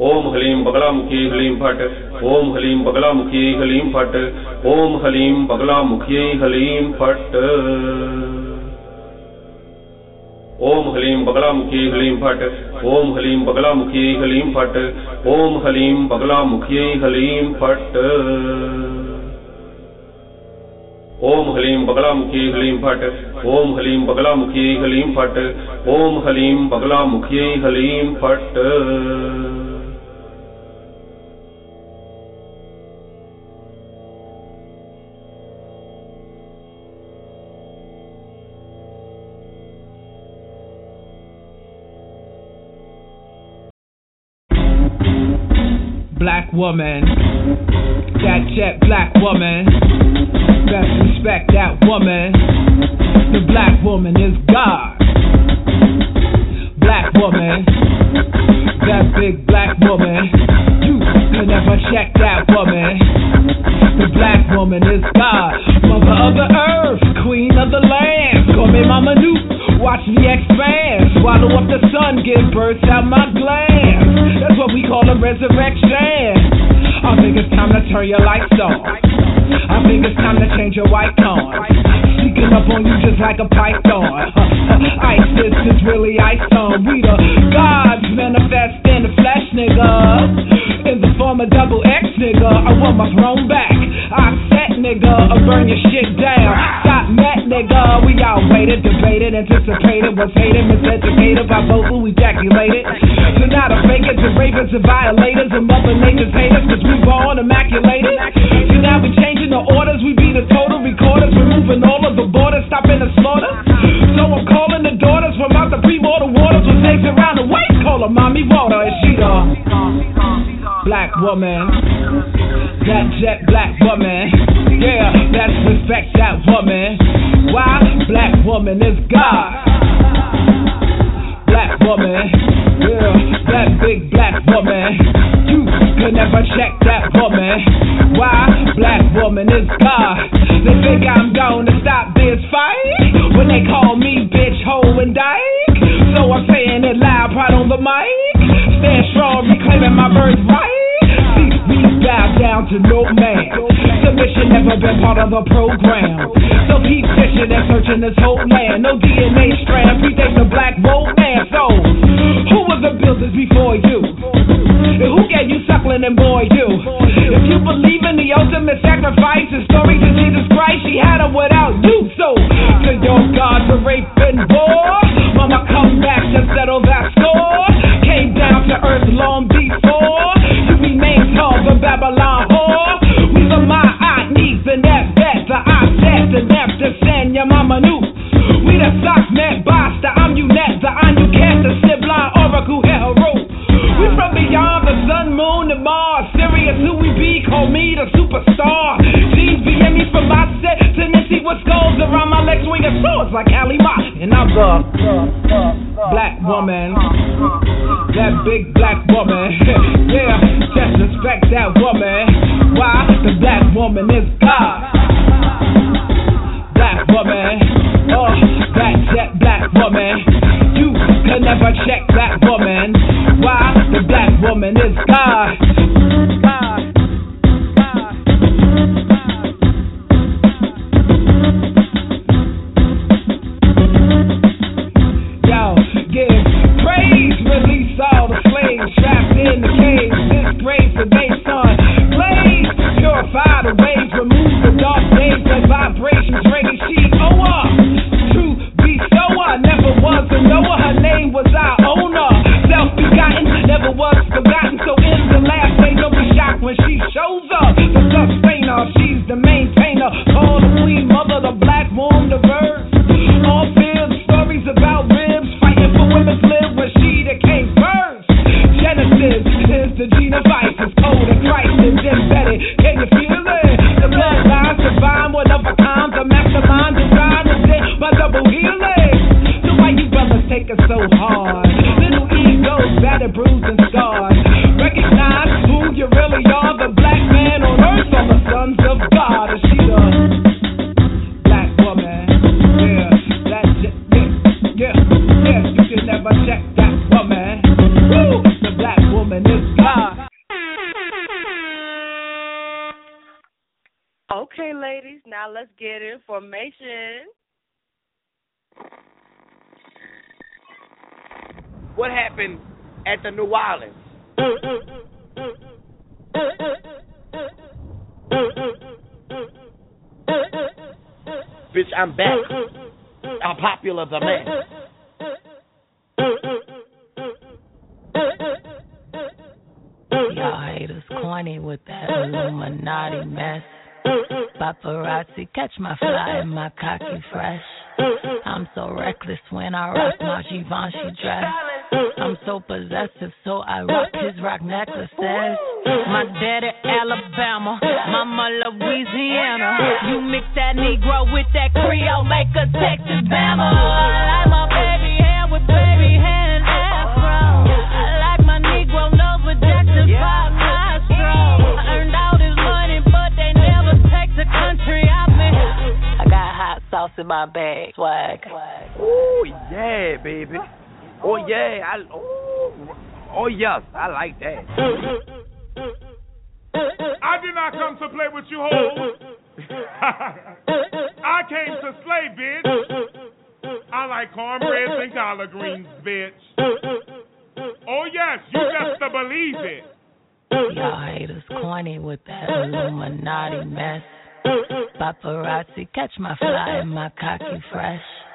ஓம் ஹலீம் பகலாமுகியை ஹலீம் பாட்டு. ஓம் ஹலீம் பகலாமுகியை ஹலீம் பாட்டு. ஓம் ஹலீம் பகலாமுகியை ஹலீம் பாட்டு. ஓம் ஹலீம் பகலாமுகியை ஹலீம் பாட்டு. ஓம் ஹலீம் பகலாமுகியை ஹலீம் பாட்டு. ஓம் ஹலீம் பகலாமுகியை ஹலீம் பாட்டு. ஓம் ஹலீம் பகலாமுகியை ஹலீம் பாட்டு. ஓம் ஹலீம் பகலாமுகியை ஹலீம் பாட்டு. ஓம் ஹலீம் பகலாமுகியை ஹலீம் பாட்டு. Black woman. That jet black woman. Best respect that woman. The black woman is God. Black woman. That big black woman. You can never check that woman. The black woman is God. Mother of the earth. Queen of the land. Call me Mama Nuke. Watch me expand. Swallow up the sun. Give birth out my glands. That's what we call a resurrection. I think it's time to turn your lights on. I think it's time to change your white con. Sneaking up on you just like a python. ISIS is really ice on. We the gods manifest in the flesh, nigga. In the form of double X, nigga. I want my throne back. I set, nigga. I burn your shit down. Anticipated, was hated, miseducated by both who ejaculated. So now the fakers and ravens and violators and mother nature's haters, cause we born immaculated. So now we changing the orders, we be the total recorders, removing all of the borders, stopping the slaughter. So I'm calling the daughters from out the pre-mortal waters with snakes around the waist, call her mommy water, and she the black woman. That jet black woman. Yeah, that's respect that woman. Why? Black woman is God. Never check that woman. Why? Black woman is God. They think I'm gonna stop this fight when they call me bitch, hoe, and dyke. So I'm saying it loud, proud on the mic. Stand strong, reclaiming my birthright. See, we bow down to no man. Submission never been part of the program. So keep fishing and searching this whole land. No DNA strand predates the black romance. So, who were the builders before you? Who gave you suckling and boy you? If you believe in the ultimate sacrifice and stories of Jesus Christ, she had them without you. So, to your God for rape and Mama come back to settle that score. Came down to earth long before you remain called the Babylon whore. We the my I needs and that bet the I said the never to send your mama knew. We the socks met basta, I'm you net, the I'm you cat, the sun, moon, and Mars. Serious who we be, call me the superstar. G's being me from my set Nipsey with skulls around my legs, swinging swords like Ali Ma. And I'm the black woman. That big black woman. yeah, just respect that woman. Why? The black woman is God. Black woman. Oh, that jet black woman. You can never check that woman. Why? The black woman is God. New Orleans. Bitch, I'm back. I'm popular the man. Y'all haters corny with that Illuminati mess. Paparazzi, catch my fly and my cocky fresh. I'm so reckless when I rock my Givenchy dress. I'm so possessive, so I rock his rock necklaces. My daddy Alabama, mama Louisiana. You mix that Negro with that Creole, make a Texas Bama. I like my baby hair with baby hair and afro. I like my Negro nose with Jackson yeah. Five I earned all this money, but they never take the country out me. I got hot sauce in my bag, swag. Ooh, yeah, baby. Oh yeah, I oh, oh yes, I like that. I did not come to play with you hoes. I came to slay, bitch. I like cornbread and collard greens, bitch. Oh yes, you best to believe it. Y'all haters corny with that Illuminati mess. Paparazzi, catch my fly and my cocky fresh.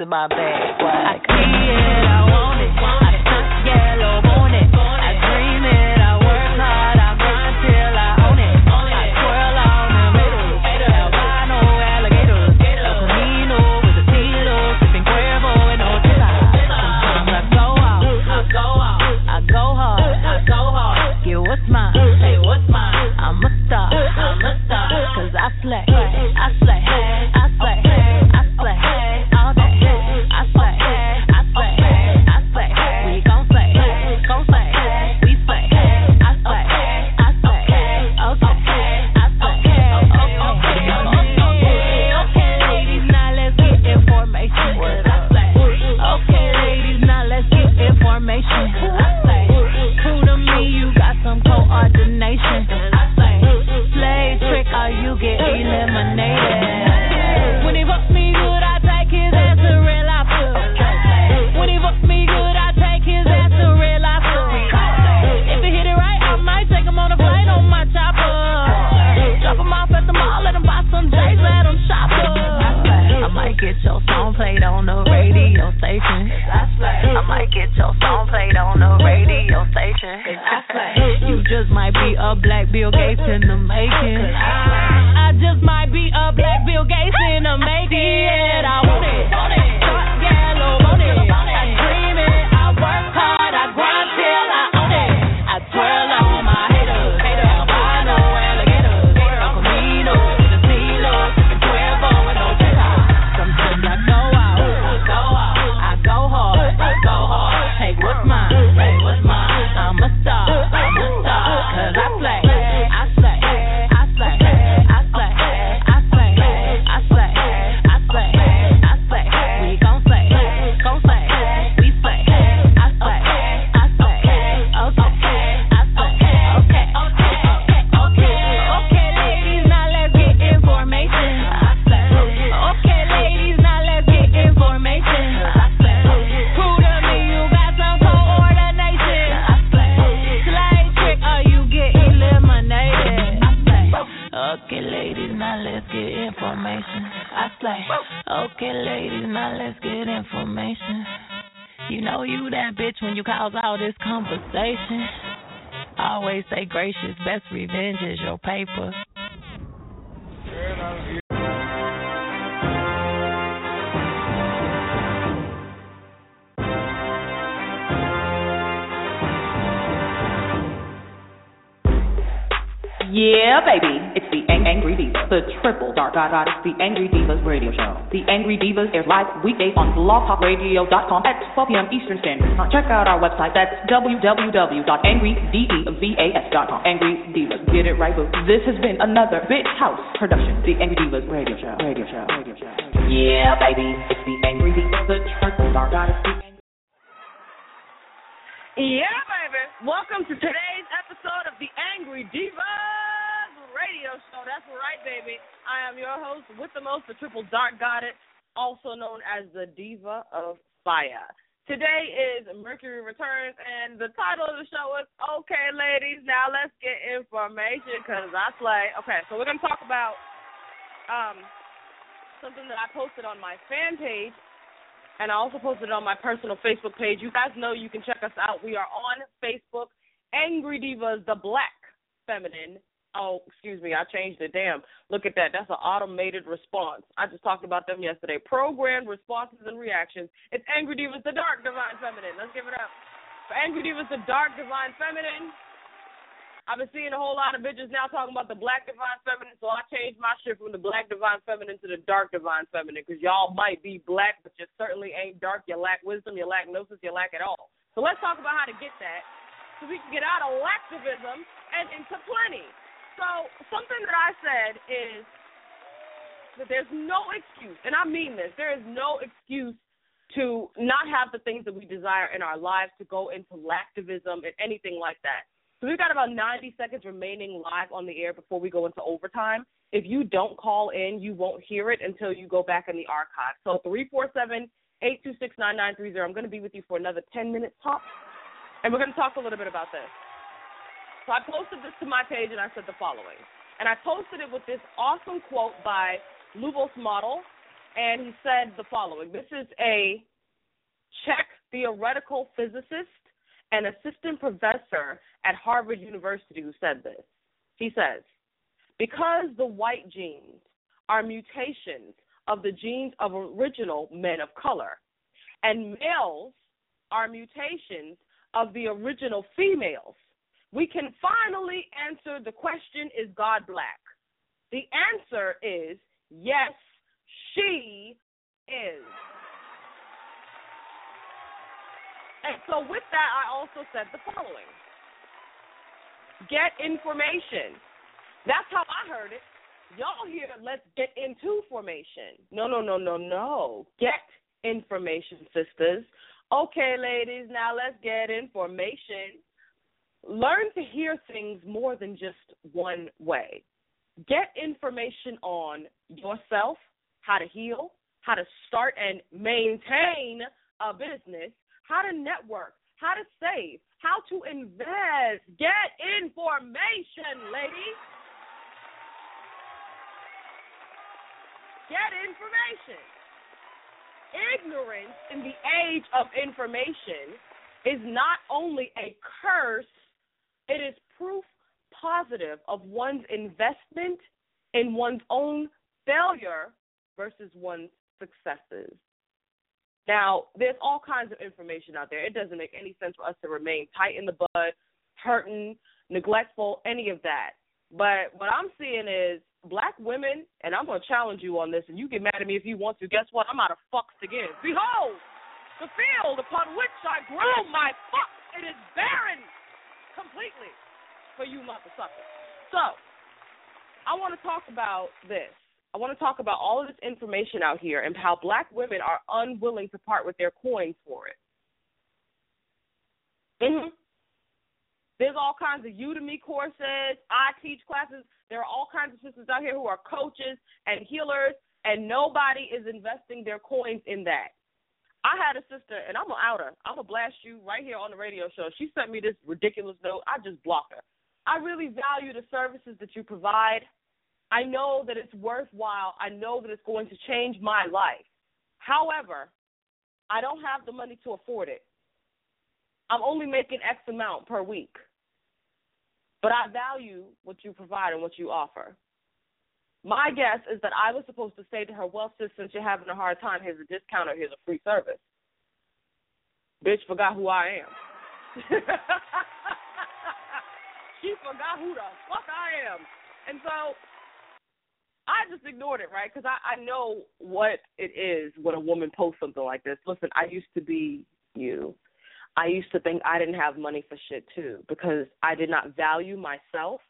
in my bag. Like, I see it. Let's get information. I say, okay, ladies, now let's get information. You know you that bitch when you cause all this conversation. I Always say gracious, best revenge is your paper. Yeah, baby. It's the Ang- Angry Devas, the triple dark goddess, the Angry Devas radio show. The Angry Devas airs live weekdays on blogtalkradio.com at 12 p.m. Eastern Standard Time. Check out our website. That's www.angrydevas.com. Angry Devas. Get it right, boo. This has been another Big House production. The Angry Devas radio show. Radio show. Radio show. Yeah, baby. It's the Angry Devas, the triple dark the Yeah, baby. Welcome to today's episode of the Angry Devas Radio Show. That's right, baby. I am your host with the most, the triple dark goddess, also known as the Diva of Fire. Today is Mercury Returns, and the title of the show is Okay, ladies, now let's get information because I slay. Okay, so we're going to talk about um, something that I posted on my fan page and I also posted it on my personal Facebook page. You guys know you can check us out. We are on Facebook, Angry Devas, the Black Feminine. Oh, excuse me, I changed it. Damn, look at that. That's an automated response. I just talked about them yesterday. Programmed responses and reactions. It's Angry Devas, the Dark Divine Feminine. Let's give it up for Angry Devas, the Dark Divine Feminine. I've been seeing a whole lot of bitches now talking about the black divine feminine, so I changed my shit from the black divine feminine to the dark divine feminine because y'all might be black, but you certainly ain't dark. You lack wisdom, you lack gnosis, you lack it all. So let's talk about how to get that so we can get out of lacktivism and into plenty. So something that I said is that there's no excuse, and I mean this, there is no excuse to not have the things that we desire in our lives to go into lacktivism and anything like that. So we've got about 90 seconds remaining live on the air before we go into overtime. If you don't call in, you won't hear it until you go back in the archive. So 347 826 9930. I'm going to be with you for another 10 minutes top, and we're going to talk a little bit about this. So I posted this to my page and I said the following. And I posted it with this awesome quote by Lubos Motl, and he said the following. This is a Czech theoretical physicist and assistant professor at Harvard University who said this. He says, because the white genes are mutations of the genes of original men of color, and males are mutations of the original females, we can finally answer the question is God black? The answer is yes, she is. And so with that, I also said the following get information. That's how I heard it. Y'all hear, let's get into formation. No, no, no, no, no. Get information, sisters. Okay, ladies, now let's get information. Learn to hear things more than just one way. Get information on yourself, how to heal, how to start and maintain a business, how to network, how to save, how to invest. Get information, ladies. Get information. Ignorance in the age of information is not only a curse, it is proof positive of one's investment in one's own failure versus one's successes. Now, there's all kinds of information out there. It doesn't make any sense for us to remain tight in the bud, hurting, neglectful, any of that. But what I'm seeing is black women, and I'm going to challenge you on this, and you get mad at me if you want to. Guess what? I'm out of fucks to give. Behold, the field upon which I grow my fuck. It is barren completely for you motherfuckers. So, I want to talk about this. I want to talk about all of this information out here and how black women are unwilling to part with their coins for it. Mm-hmm. There's all kinds of Udemy courses. I teach classes. There are all kinds of sisters out here who are coaches and healers, and nobody is investing their coins in that. I had a sister, and I'm gonna out her. I'm gonna blast you right here on the radio show. She sent me this ridiculous note. I just blocked her. I really value the services that you provide. I know that it's worthwhile. I know that it's going to change my life. However, I don't have the money to afford it. I'm only making X amount per week. But I value what you provide and what you offer. My guess is that I was supposed to say to her, Well, sis, since you're having a hard time, here's a discount or here's a free service. Bitch forgot who I am. she forgot who the fuck I am. And so I just ignored it, right? Because I, I know what it is when a woman posts something like this. Listen, I used to be you. I used to think I didn't have money for shit too because I did not value myself.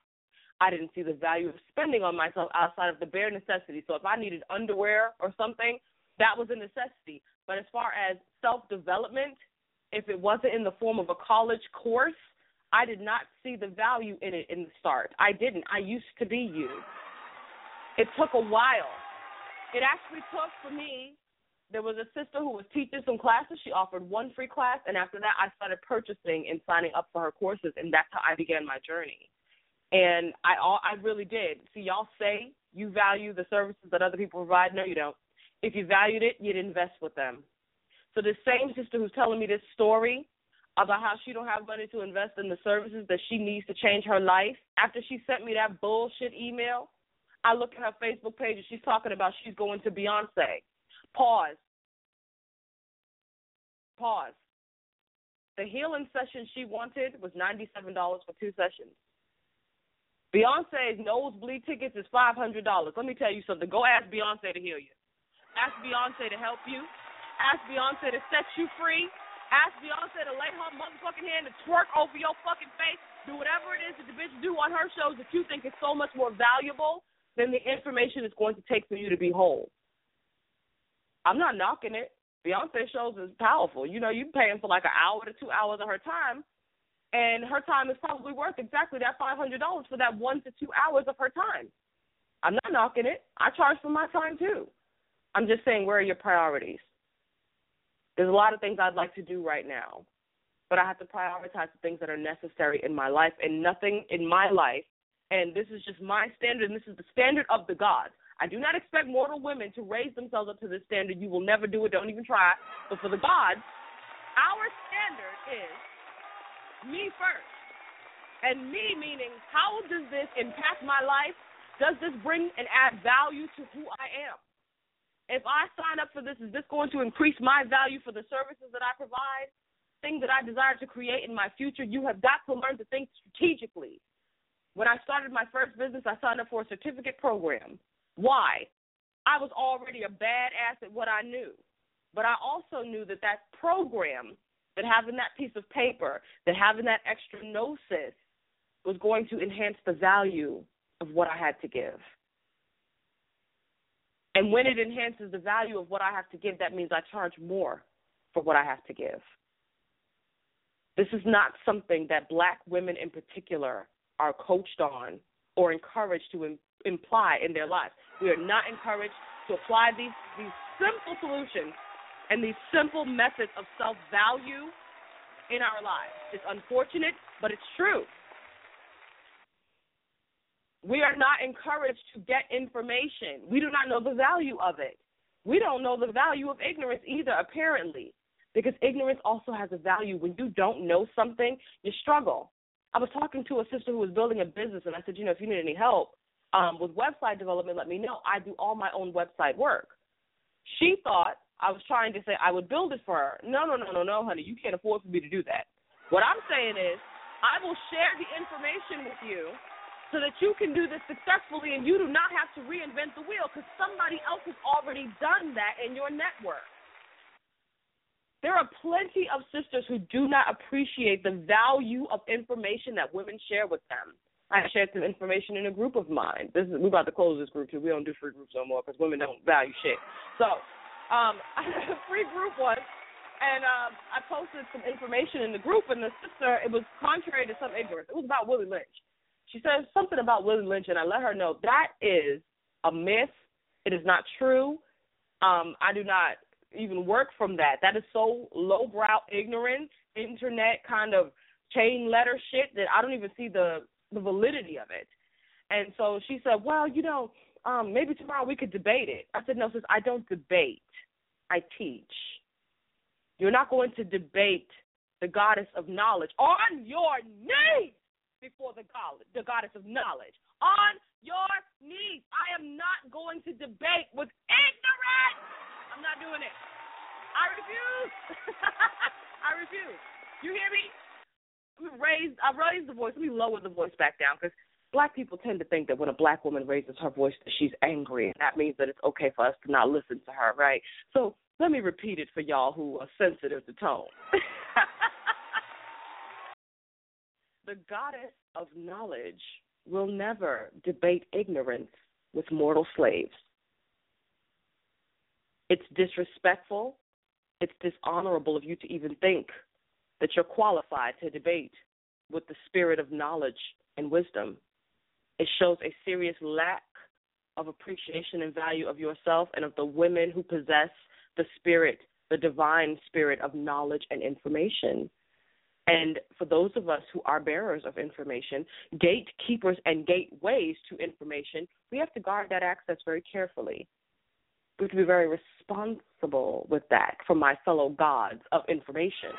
I didn't see the value of spending on myself outside of the bare necessity. So if I needed underwear or something, that was a necessity. But as far as self development, if it wasn't in the form of a college course, I did not see the value in it in the start. I didn't. I used to be you. It took a while. It actually took for me. There was a sister who was teaching some classes. She offered one free class, and after that, I started purchasing and signing up for her courses, and that's how I began my journey. And I, all, I really did. See, y'all say you value the services that other people provide. No, you don't. If you valued it, you'd invest with them. So the same sister who's telling me this story about how she don't have money to invest in the services that she needs to change her life, after she sent me that bullshit email, I look at her Facebook page and she's talking about she's going to Beyonce. Pause. Pause. The healing session she wanted was $97 for two sessions. Beyonce's nosebleed tickets is $500. Let me tell you something. Go ask Beyonce to heal you. Ask Beyonce to help you. Ask Beyonce to set you free. Ask Beyonce to lay her motherfucking hand and twerk over your fucking face. Do whatever it is that the bitch do on her shows that you think is so much more valuable than the information it's going to take for you to be whole. I'm not knocking it. Beyonce shows is powerful. You know, you're paying for like an hour to two hours of her time, and her time is probably worth exactly that five hundred dollars for that one to two hours of her time. I'm not knocking it. I charge for my time too. I'm just saying, where are your priorities? There's a lot of things I'd like to do right now, but I have to prioritize the things that are necessary in my life, and nothing in my life and this is just my standard, and this is the standard of the gods. I do not expect mortal women to raise themselves up to this standard. You will never do it. Don't even try. But for the gods, our standard is me first. And me meaning, how does this impact my life? Does this bring and add value to who I am? If I sign up for this, is this going to increase my value for the services that I provide? Things that I desire to create in my future? You have got to learn to think strategically. When I started my first business, I signed up for a certificate program. Why? I was already a badass at what I knew. But I also knew that that program, that having that piece of paper, that having that extra gnosis was going to enhance the value of what I had to give. And when it enhances the value of what I have to give, that means I charge more for what I have to give. This is not something that black women in particular are coached on or encouraged to Im- imply in their lives. We are not encouraged to apply these these simple solutions and these simple methods of self value in our lives. It's unfortunate, but it's true. We are not encouraged to get information. We do not know the value of it. We don't know the value of ignorance either, apparently, because ignorance also has a value. When you don't know something, you struggle. I was talking to a sister who was building a business, and I said, you know, if you need any help um, with website development, let me know. I do all my own website work. She thought I was trying to say I would build it for her. No, no, no, no, no, honey, you can't afford for me to do that. What I'm saying is, I will share the information with you so that you can do this successfully and you do not have to reinvent the wheel because somebody else has already done that in your network. There are plenty of sisters who do not appreciate the value of information that women share with them. I shared some information in a group of mine. This is we're about to close this group too. We don't do free groups no more because women don't value shit. So, um, a free group was, and um, I posted some information in the group, and the sister it was contrary to some ignorance. It was about Willie Lynch. She said something about Willie Lynch, and I let her know that is a myth. It is not true. Um, I do not even work from that. That is so lowbrow ignorance, internet kind of chain letter shit that I don't even see the the validity of it. And so she said, Well, you know, um, maybe tomorrow we could debate it. I said, No, sis, I don't debate. I teach. You're not going to debate the goddess of knowledge on your knees before the god, the goddess of knowledge. On your knees. I am not going to debate with ignorance. I'm not doing it. I refuse. I refuse. You hear me? Raise. I raised the voice. Let me lower the voice back down because black people tend to think that when a black woman raises her voice, that she's angry, and that means that it's okay for us to not listen to her, right? So let me repeat it for y'all who are sensitive to tone. the goddess of knowledge will never debate ignorance with mortal slaves. It's disrespectful, it's dishonorable of you to even think that you're qualified to debate with the spirit of knowledge and wisdom. It shows a serious lack of appreciation and value of yourself and of the women who possess the spirit, the divine spirit of knowledge and information. And for those of us who are bearers of information, gatekeepers and gateways to information, we have to guard that access very carefully. We have to be very responsible with that for my fellow gods of information.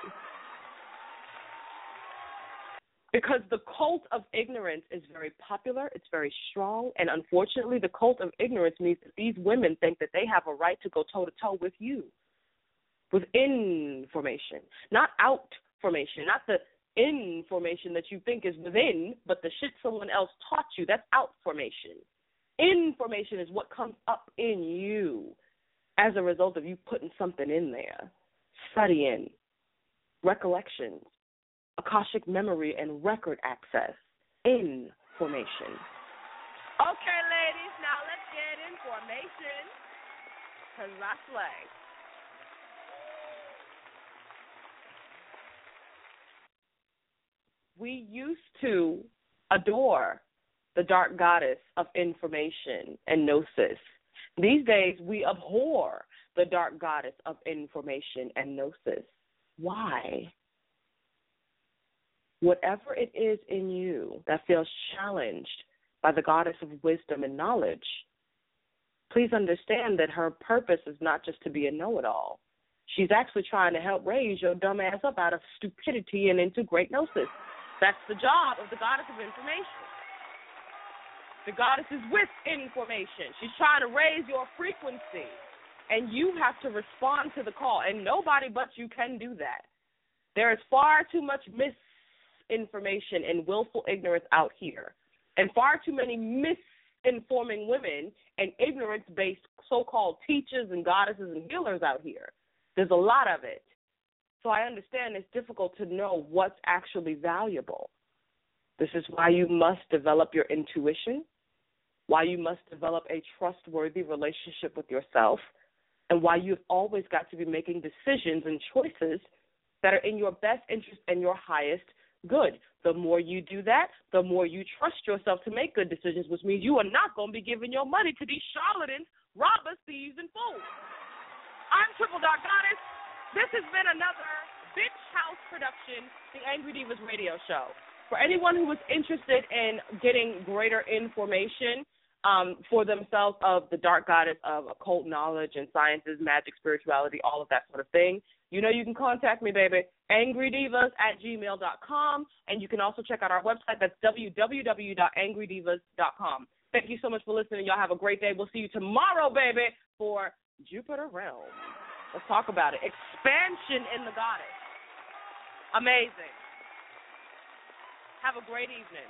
Because the cult of ignorance is very popular, it's very strong, and unfortunately, the cult of ignorance means that these women think that they have a right to go toe to toe with you, with information, not out formation, not the information that you think is within, but the shit someone else taught you. That's out formation. Information is what comes up in you as a result of you putting something in there, studying, recollections, Akashic memory, and record access. Information. Okay, ladies, now let's get information. Because I slay. we used to adore the dark goddess of information and gnosis. These days, we abhor the dark goddess of information and gnosis. Why? Whatever it is in you that feels challenged by the goddess of wisdom and knowledge, please understand that her purpose is not just to be a know it all. She's actually trying to help raise your dumb ass up out of stupidity and into great gnosis. That's the job of the goddess of information. The goddess is with information. She's trying to raise your frequency. And you have to respond to the call. And nobody but you can do that. There is far too much misinformation and willful ignorance out here. And far too many misinforming women and ignorance based so called teachers and goddesses and healers out here. There's a lot of it. So I understand it's difficult to know what's actually valuable. This is why you must develop your intuition, why you must develop a trustworthy relationship with yourself, and why you've always got to be making decisions and choices that are in your best interest and your highest good. The more you do that, the more you trust yourself to make good decisions, which means you are not going to be giving your money to these charlatans, robbers, thieves, and fools. I'm Triple Dark Goddess. This has been another Bitch House production, the Angry Devas radio show. For anyone who is interested in getting greater information um, for themselves of the dark goddess of occult knowledge and sciences, magic, spirituality, all of that sort of thing, you know you can contact me, baby. AngryDevas at gmail.com. And you can also check out our website. That's www.angrydevas.com. Thank you so much for listening. Y'all have a great day. We'll see you tomorrow, baby, for Jupiter Realm. Let's talk about it. Expansion in the goddess. Amazing. Have a great evening.